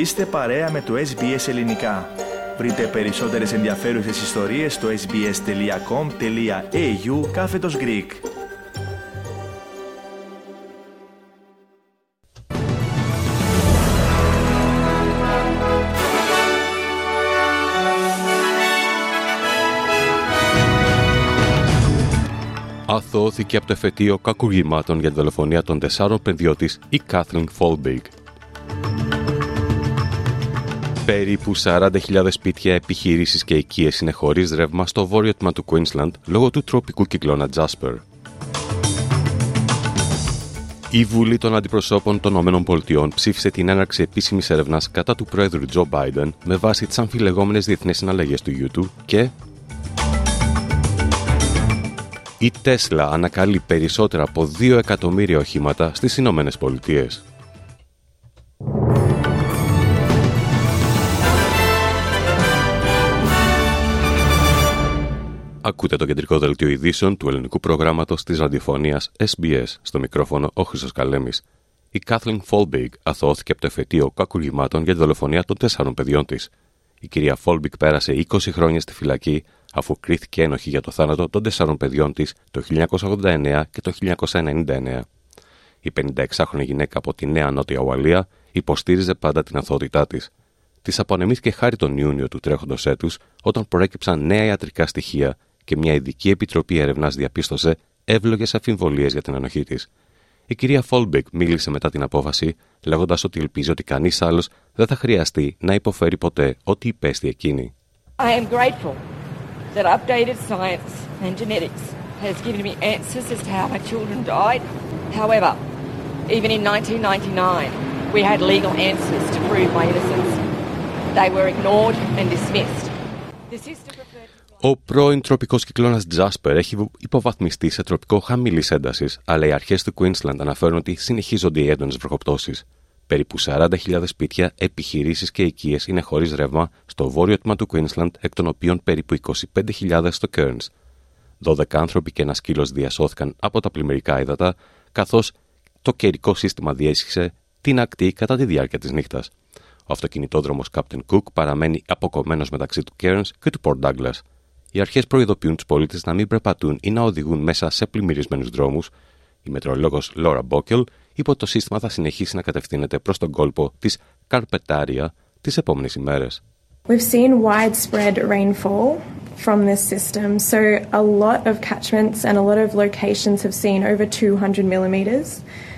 Είστε παρέα με το SBS Ελληνικά. Βρείτε περισσότερες ενδιαφέρουσες ιστορίες στο sbs.com.au κάθετος Greek. αθώθηκε από το εφετείο κακουργημάτων για τη δολοφονία των τεσσάρων παιδιών της η Κάθλιν Φόλμπιγκ. Περίπου 40.000 σπίτια, επιχειρήσεις και οικίες είναι χωρίς ρεύμα στο βόρειο τμήμα του Queensland λόγω του τροπικού κυκλώνα Jasper. Η Βουλή των Αντιπροσώπων των ΗΠΑ ψήφισε την έναρξη επίσημης έρευνας κατά του πρόεδρου Τζο Biden με βάση τις αμφιλεγόμενες διεθνείς συναλλαγές του YouTube και η Τέσλα ανακαλεί περισσότερα από 2 εκατομμύρια οχήματα στις Ηνωμένες Πολιτείες. Ακούτε το κεντρικό δελτίο ειδήσεων του ελληνικού προγράμματος της ραδιοφωνίας SBS στο μικρόφωνο ο Χρυσός Καλέμης. Η Κάθλιν Φόλμπιγκ αθωώθηκε από το εφετείο κακουργημάτων για τη δολοφονία των τέσσερων παιδιών της. Η κυρία Φόλμπιγκ πέρασε 20 χρόνια στη φυλακή αφού κρίθηκε ένοχη για το θάνατο των τεσσάρων παιδιών της το 1989 και το 1999. Η 56χρονη γυναίκα από τη Νέα Νότια Ουαλία υποστήριζε πάντα την αθωότητά της. Της απονεμήθηκε χάρη τον Ιούνιο του τρέχοντος έτους, όταν προέκυψαν νέα ιατρικά στοιχεία και μια ειδική επιτροπή έρευνας διαπίστωσε εύλογες αμφιβολίες για την ενοχή της. Η κυρία Φόλμπιγκ μίλησε μετά την απόφαση, λέγοντας ότι ελπίζει ότι κανείς άλλος δεν θα χρειαστεί να υποφέρει ποτέ ό,τι υπέστη εκείνη. I am grateful that updated science and genetics has given me answers as to how my children died. However, even in 1999, we had legal answers to prove my innocence. They were ignored and dismissed. The system ο πρώην τροπικός κυκλώνας Jasper έχει υποβαθμιστεί σε τροπικό χαμηλής έντασης, αλλά οι αρχές του Queensland αναφέρουν ότι συνεχίζονται οι έντονες βροχοπτώσεις. Περίπου 40.000 σπίτια, επιχειρήσεις και οικίες είναι χωρίς ρεύμα στο βόρειο τμήμα του Queensland, εκ των οποίων περίπου 25.000 στο Cairns. 12 άνθρωποι και ένας σκύλος διασώθηκαν από τα πλημμυρικά ύδατα, καθώς το καιρικό σύστημα διέσχισε την ακτή κατά τη διάρκεια της νύχτας. Ο αυτοκινητόδρομος Captain Cook παραμένει αποκομμένος μεταξύ του Cairns και του Port Douglas. Οι αρχές προειδοποιούν τους πολίτες να μην περπατούν ή να οδηγούν μέσα σε πλημμυρισμένους δρόμους. Η μετρολόγος Laura Bockel είπε ότι το σύστημα θα συνεχίσει να κατευθύνεται προς τον κόλπο της Καρπετάρια τις επόμενες ημέρες. We've seen widespread rainfall from this system, so a lot of catchments and a lot of locations have seen over 200 millimetres.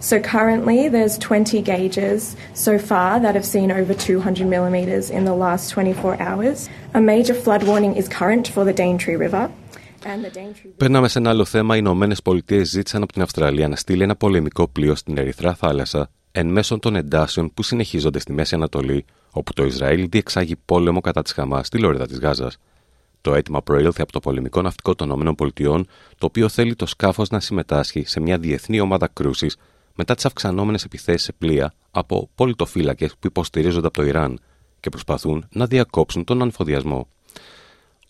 So currently there's 20 gauges so far that have seen over 200 millimetres in the last 24 hours. A major flood warning is current for the Daintree River. Περνάμε σε ένα άλλο θέμα. Οι Ηνωμένες Πολιτείες ζήτησαν από την Αυστραλία να στείλει ένα πολεμικό πλοίο στην Ερυθρά θάλασσα εν μέσω των εντάσεων που συνεχίζονται στη Μέση Ανατολή, όπου το Ισραήλ διεξάγει πόλεμο κατά της Χαμάς στη Λόριδα της Γάζας. Το αίτημα προήλθε από το πολεμικό ναυτικό των ΗΠΑ, το οποίο θέλει το σκάφος να συμμετάσχει σε μια διεθνή ομάδα κρούσης μετά τις αυξανόμενες επιθέσεις σε πλοία από πολιτοφύλακες που υποστηρίζονται από το Ιράν και προσπαθούν να διακόψουν τον ανφοδιασμό.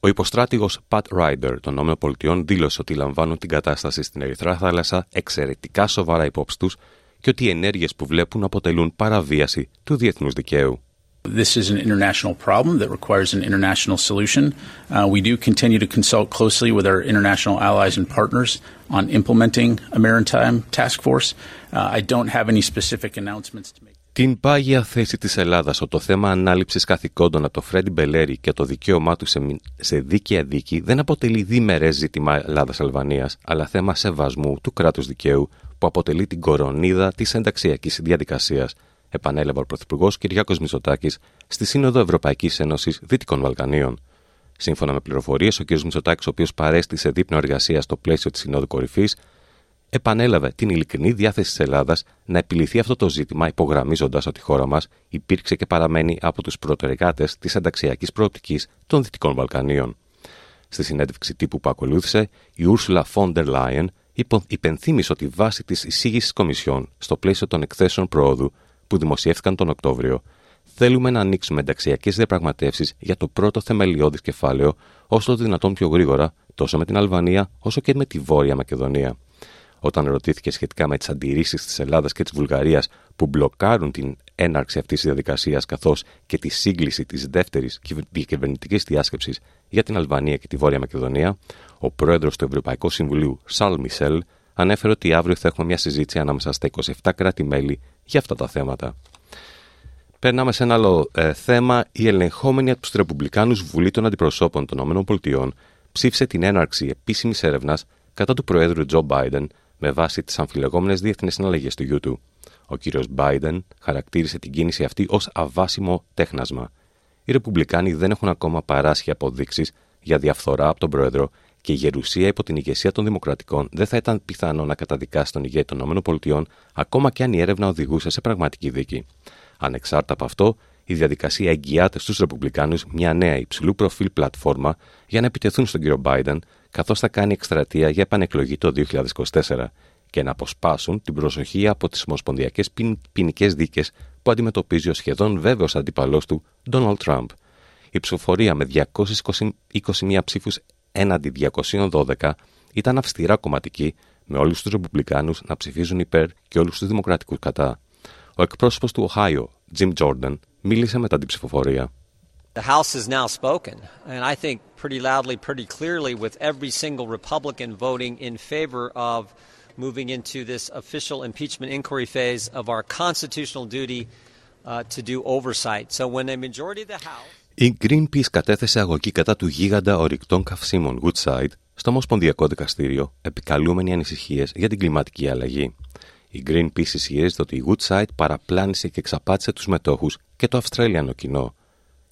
Ο υποστράτηγος Pat Ryder των ΗΠΑ δήλωσε ότι λαμβάνουν την κατάσταση στην Ερυθρά θάλασσα εξαιρετικά σοβαρά υπόψη τους και ότι οι ενέργειες που βλέπουν αποτελούν παραβίαση του διεθνούς δικαίου. This is an international problem that requires an international solution. Uh, we do continue to consult closely with our international allies and partners on implementing a maritime task force. Uh, I don't have any specific announcements to make. Την πάγια θέση της Ελλάδας στο το θέμα ανάληψης καθηκόντων από το Φρέντι Μπελέρη και το δικαίωμά του σε, σε δίκαια δίκη δεν αποτελεί διμερές ζήτημα Ελλάδας-Αλβανίας, αλλά θέμα σεβασμού του κράτους δικαίου που αποτελεί την κορονίδα της ενταξιακής διαδικασίας επανέλαβε ο Πρωθυπουργός Κυριάκος Μητσοτάκης στη Σύνοδο Ευρωπαϊκής Ένωσης Δυτικών Βαλκανίων. Σύμφωνα με πληροφορίες, ο κ. Μητσοτάκης, ο οποίος παρέστησε δείπνο εργασία στο πλαίσιο της Συνόδου Κορυφής, επανέλαβε την ειλικρινή διάθεση της Ελλάδας να επιληθεί αυτό το ζήτημα, υπογραμμίζοντας ότι η χώρα μας υπήρξε και παραμένει από τους πρωτεργάτε της ενταξιακής προοπτικής των Δυτικών Βαλκανίων. Στη συνέντευξη τύπου που ακολούθησε, η Ursula von der Leyen υπενθύμησε ότι βάσει της εισήγησης Κομισιόν στο πλαίσιο των εκθέσεων προόδου που δημοσιεύτηκαν τον Οκτώβριο, θέλουμε να ανοίξουμε ενταξιακές διαπραγματεύσεις για το πρώτο θεμελιώδη κεφάλαιο όσο το δυνατόν πιο γρήγορα, τόσο με την Αλβανία όσο και με τη Βόρεια Μακεδονία. όταν ρωτήθηκε σχετικά με τις αντιρρήσεις της Ελλάδας και της Βουλγαρίας που μπλοκάρουν την έναρξη αυτής της διαδικασίας καθώς και τη σύγκληση της δεύτερης κυβερνητικής διάσκεψης για την Αλβανία και τη Βόρεια Μακεδονία, ο πρόεδρος του Ευρωπαϊκού Συμβουλίου, Σαλ Μισελ, ανέφερε ότι αύριο θα έχουμε μια συζήτηση ανάμεσα στα 27 κράτη-μέλη για αυτά τα θέματα. Περνάμε σε ένα άλλο ε, θέμα. Η ελεγχόμενη από τους Ρεπουμπλικάνους Βουλή των Αντιπροσώπων των ΗΠΑ ψήφισε την έναρξη επίσημης έρευνας κατά του Προέδρου Τζο Μπάιντεν με βάση τις αμφιλεγόμενες διεθνείς συναλλαγές του YouTube. Ο κ. Μπάιντεν χαρακτήρισε την κίνηση αυτή ως αβάσιμο τέχνασμα. Οι Ρεπουμπλικάνοι δεν έχουν ακόμα παράσχει αποδείξεις για διαφθορά από τον Πρόεδρο και η γερουσία υπό την ηγεσία των Δημοκρατικών δεν θα ήταν πιθανό να καταδικάσει τον ηγέτη των ΗΠΑ ακόμα και αν η έρευνα οδηγούσε σε πραγματική δίκη. Ανεξάρτητα από αυτό, η διαδικασία εγγυάται στους Ρεπουμπλικάνους μια νέα υψηλού προφίλ πλατφόρμα για να επιτεθούν στον κύριο Biden, καθώς θα κάνει εκστρατεία για επανεκλογή το 2024 και να αποσπάσουν την προσοχή από τις ομοσπονδιακές ποινικές δίκες που αντιμετωπίζει ο σχεδόν βέβαιος αντίπαλό του, Donald Trump. Η ψηφοφορία με 221 ψήφους έναντι 212 ήταν αυστηρά κομματική, με όλου του Ρεπουμπλικάνου να ψηφίζουν υπέρ και όλου του Δημοκρατικού κατά. Ο εκπρόσωπο του Οχάιο, Jim Jordan, μίλησε μετά την ψηφοφορία. The House has now spoken, and I think pretty loudly, pretty clearly, with every single Republican voting in favor of moving into this official impeachment inquiry phase of our constitutional duty uh, to do oversight. So when a majority of the House... Η Greenpeace κατέθεσε αγωγή κατά του γίγαντα ορυκτών καυσίμων Woodside στο Ομοσπονδιακό Δικαστήριο, επικαλούμενοι ανησυχίες για την κλιματική αλλαγή. Η Greenpeace ισχυρίζεται ότι η Woodside παραπλάνησε και εξαπάτησε τους μετόχους και το Αυστραλιανό κοινό.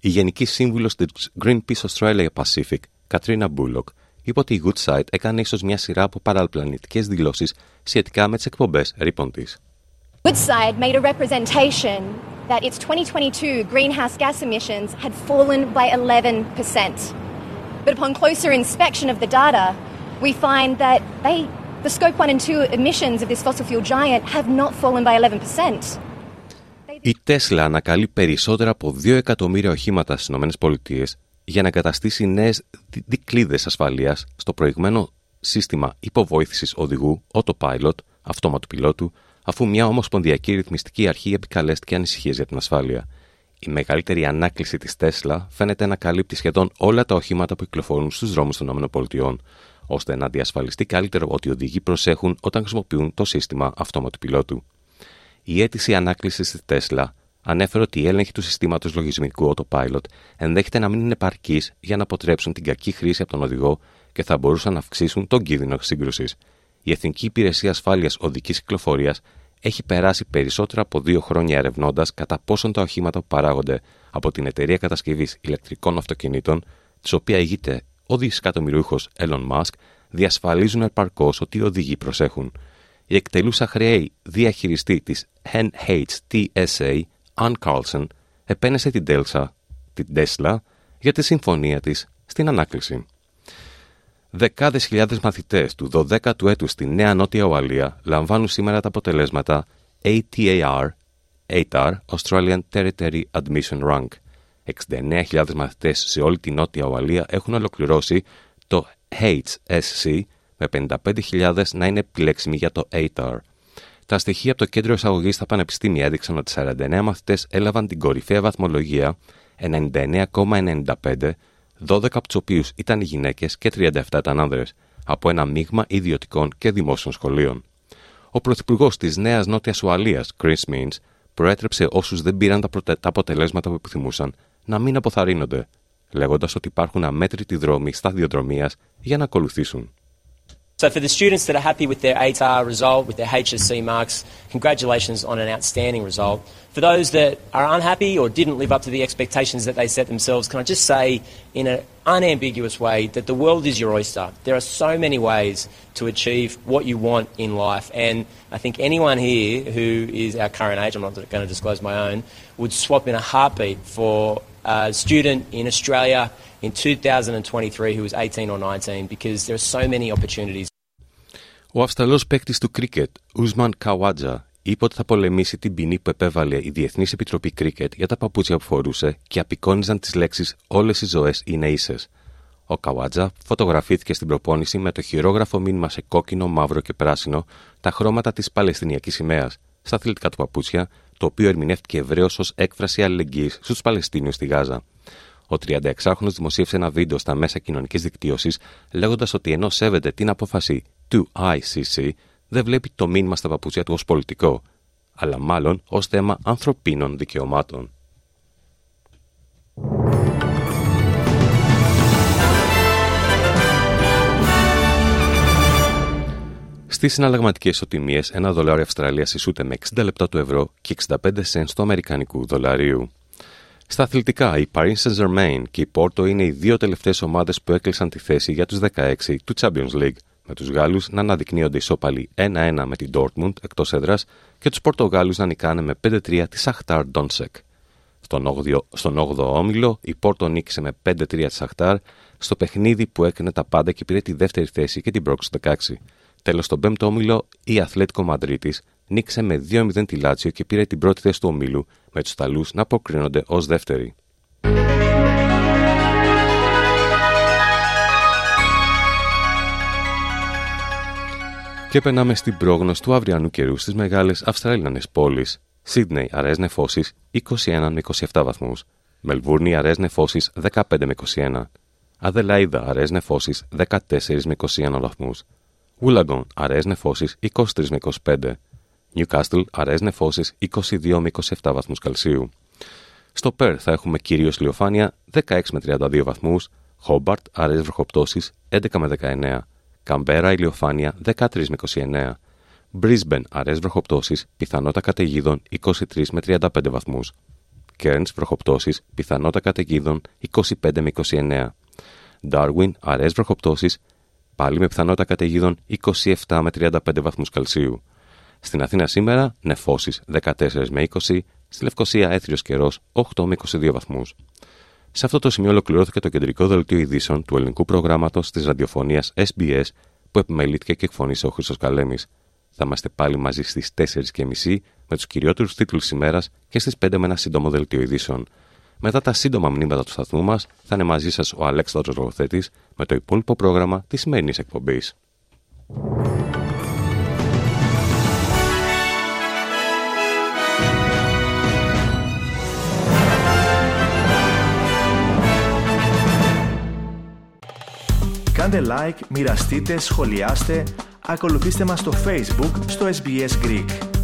Η Γενική Σύμβουλος της Greenpeace Australia Pacific, Κατρίνα Μπούλοκ, είπε ότι η Woodside έκανε ίσως μια σειρά από παραπλανητικέ δηλώσεις σχετικά με τις εκπομπές ρήπων της. Woodside made a representation that its 2022 greenhouse gas emissions had fallen by 11%. But upon closer inspection of the data, we find that they The scope 1 and 2 emissions of this fossil fuel giant have not fallen by 11%. Η Τέσλα ανακαλεί περισσότερα από 2 εκατομμύρια οχήματα στι ΗΠΑ για να καταστήσει νέε δικλείδε ασφαλεία στο προηγμένο σύστημα υποβόηθηση οδηγού Autopilot, αυτόματου πιλότου, αφού μια ομοσπονδιακή ρυθμιστική αρχή επικαλέστηκε ανησυχίες για την ασφάλεια. Η μεγαλύτερη ανάκληση της Τέσλα φαίνεται να καλύπτει σχεδόν όλα τα οχήματα που κυκλοφορούν στους δρόμους των ΗΠΑ, ώστε να διασφαλιστεί καλύτερα ότι οι οδηγοί προσέχουν όταν χρησιμοποιούν το σύστημα αυτόματου πιλότου. Η αίτηση ανάκλησης της Τέσλα ανέφερε ότι η έλεγχη του συστήματος λογισμικού Autopilot ενδέχεται να μην είναι επαρκή για να αποτρέψουν την κακή χρήση από τον οδηγό και θα μπορούσαν να αυξήσουν τον κίνδυνο σύγκρουσης. Η Εθνική Υπηρεσία Ασφάλειας Οδικής Κυκλοφορίας έχει περάσει περισσότερα από δύο χρόνια ερευνώντας κατά πόσον τα οχήματα που παράγονται από την εταιρεία κατασκευής ηλεκτρικών αυτοκινήτων, τη οποία ηγείται ο δισεκατομμυρίουχος Elon Musk διασφαλίζουν επαρκώς ότι οι οδηγοί προσέχουν. Η εκτελούσα χρέη διαχειριστή της NHTSA, Ann Carlson, επένεσε την Τέλσα, την Tesla, για τη συμφωνία της στην ανάκληση. Δεκάδες χιλιάδες μαθητές του 12ου έτους στη Νέα Νότια Ουαλία λαμβάνουν σήμερα τα αποτελέσματα ATAR, ATAR, Australian Territory Admission Rank, 69.000 μαθητές σε όλη τη Νότια Ουαλία έχουν ολοκληρώσει το HSC με 55.000 να είναι επιλέξιμοι για το ATAR. Τα στοιχεία από το κέντρο εισαγωγής στα πανεπιστήμια έδειξαν ότι 49 μαθητές έλαβαν την κορυφαία βαθμολογία 99,95, 12 από τους οποίους ήταν γυναίκες και 37 ήταν άνδρες, από ένα μείγμα ιδιωτικών και δημόσιων σχολείων. Ο πρωθυπουργός της Νέας Νότιας Ουαλίας, Chris Means, προέτρεψε όσους δεν πήραν τα, τα αποτελέσματα που επιθυμούσαν να μην αποθαρρύνονται, λέγοντας ότι υπάρχουν αμέτρητοι δρόμοι σταδιοδρομίας για να ακολουθήσουν. So for the students that are happy with their ATAR result, with their HSC marks, congratulations on an outstanding result. For those that are unhappy or didn't live up to the expectations that they set themselves, can I just say in an unambiguous way that the world is your oyster. There are so many ways to achieve what you want in life. And I think anyone here who is our current age, I'm not going to disclose my own, would swap in a heartbeat for a student in Australia in 2023 who was 18 or 19 because there are so many opportunities. Ο Αυστραλός παίκτης του κρίκετ, Ουσμαν Καουάτζα, είπε ότι θα πολεμήσει την ποινή που επέβαλε η Διεθνής Επιτροπή Κρίκετ για τα παπούτσια που φορούσε και απεικόνιζαν τις λέξεις «Όλες οι ζωές είναι ίσες». Ο Καουάτζα φωτογραφήθηκε στην προπόνηση με το χειρόγραφο μήνυμα σε κόκκινο, μαύρο και πράσινο, τα χρώματα της Παλαιστινιακής σημαίας, στα αθλητικά του παπούτσια, το οποίο ερμηνεύτηκε ευρέως ως έκφραση αλληλεγγύης στους Παλαιστίνιους στη Γάζα. Ο 36χρονο δημοσίευσε ένα βίντεο στα μέσα κοινωνικής δικτύωσης, λέγοντας ότι ενώ σέβεται την απόφαση του ICC, δεν βλέπει το μήνυμα στα παπούτσια του ως πολιτικό, αλλά μάλλον ως θέμα ανθρωπίνων δικαιωμάτων. Στις συναλλαγματικές ισοτιμίε, ένα δολάριο Αυστραλίας ισούται με 60 λεπτά του ευρώ και 65 cents του Αμερικανικού δολαρίου. Στα αθλητικά, η Paris Saint-Germain και η Porto είναι οι δύο τελευταίες ομάδες που έκλεισαν τη θέση για τους 16 του Champions League, με τους Γάλλους να αναδεικνύονται ισόπαλοι 1-1 με την Dortmund εκτός έδρας και τους Πορτογάλους να νικάνε με 5-3 τη Σαχτάρ Ντόνσεκ. Στον 8ο, στον 8ο όμιλο, η Πόρτο νίκησε με 5-3 τη Σαχτάρ στο παιχνίδι που έκανε τα πάντα και πήρε τη δεύτερη θέση και την πρόκληση 16. Τέλος, στον 5ο όμιλο, η Αθλέτικο Μαδρίτη νίκησε με 2-0 τη Λάτσιο και πήρε την πρώτη θέση του ομίλου, με τους Ιταλούς να αποκρίνονται ως δεύτεροι. Και περνάμε στην πρόγνωση του αυριανού καιρού στις μεγάλες Αυστραλιανές πόλεις. Σίδνεϊ, αραιέ νεφώσεις 21 με 27 βαθμούς. Μελβούρνη, αραιέ νεφώσεις 15 με 21. Αδελαίδα, αραιέ νεφώσεις 14 με 21 βαθμούς. Wollongong, αραιέ νεφώσει 23 με 25. Newcastle, αραιέ νεφώσει 22 με 27 βαθμούς Καλσίου. Στο Περ θα έχουμε κυρίως ηλιοφάνεια 16 με 32 βαθμούς. Hobart, αραιέ βροχοπτώσει 11 με 19. Καμπέρα, ηλιοφάνεια 13 με 29. Brisbane, αραιέ βροχοπτώσει, πιθανότητα καταιγίδων 23 με 35 βαθμούς. Cairns, βροχοπτώσει, πιθανότητα καταιγίδων 25 με 29. Darwin, αραιέ βροχοπτώσει, πάλι με πιθανότητα καταιγίδων 27 με 35 βαθμούς Καλσίου. Στην Αθήνα σήμερα, νεφώσεις 14 με 20, στη Λευκοσία έθριο καιρός 8 με 22 βαθμούς. Σε αυτό το σημείο ολοκληρώθηκε το κεντρικό δελτίο ειδήσεων του ελληνικού προγράμματος της ραδιοφωνίας SBS που επιμελήθηκε και εκφωνήσε ο Χρυσό Καλέμης. Θα είμαστε πάλι μαζί στις 4.30 με τους κυριότερους τίτλους ημέρας και στις 5 με ένα σύντομο δελτίο ειδήσεων. Μετά τα σύντομα μνήματα του σταθμού μας, θα είναι μαζί σας ο Αλέξανδρο Ροθέτη με το υπόλοιπο πρόγραμμα της σημερινής εκπομπής. Κάντε like, μοιραστείτε, σχολιάστε, ακολουθήστε μας στο Facebook στο SBS Greek.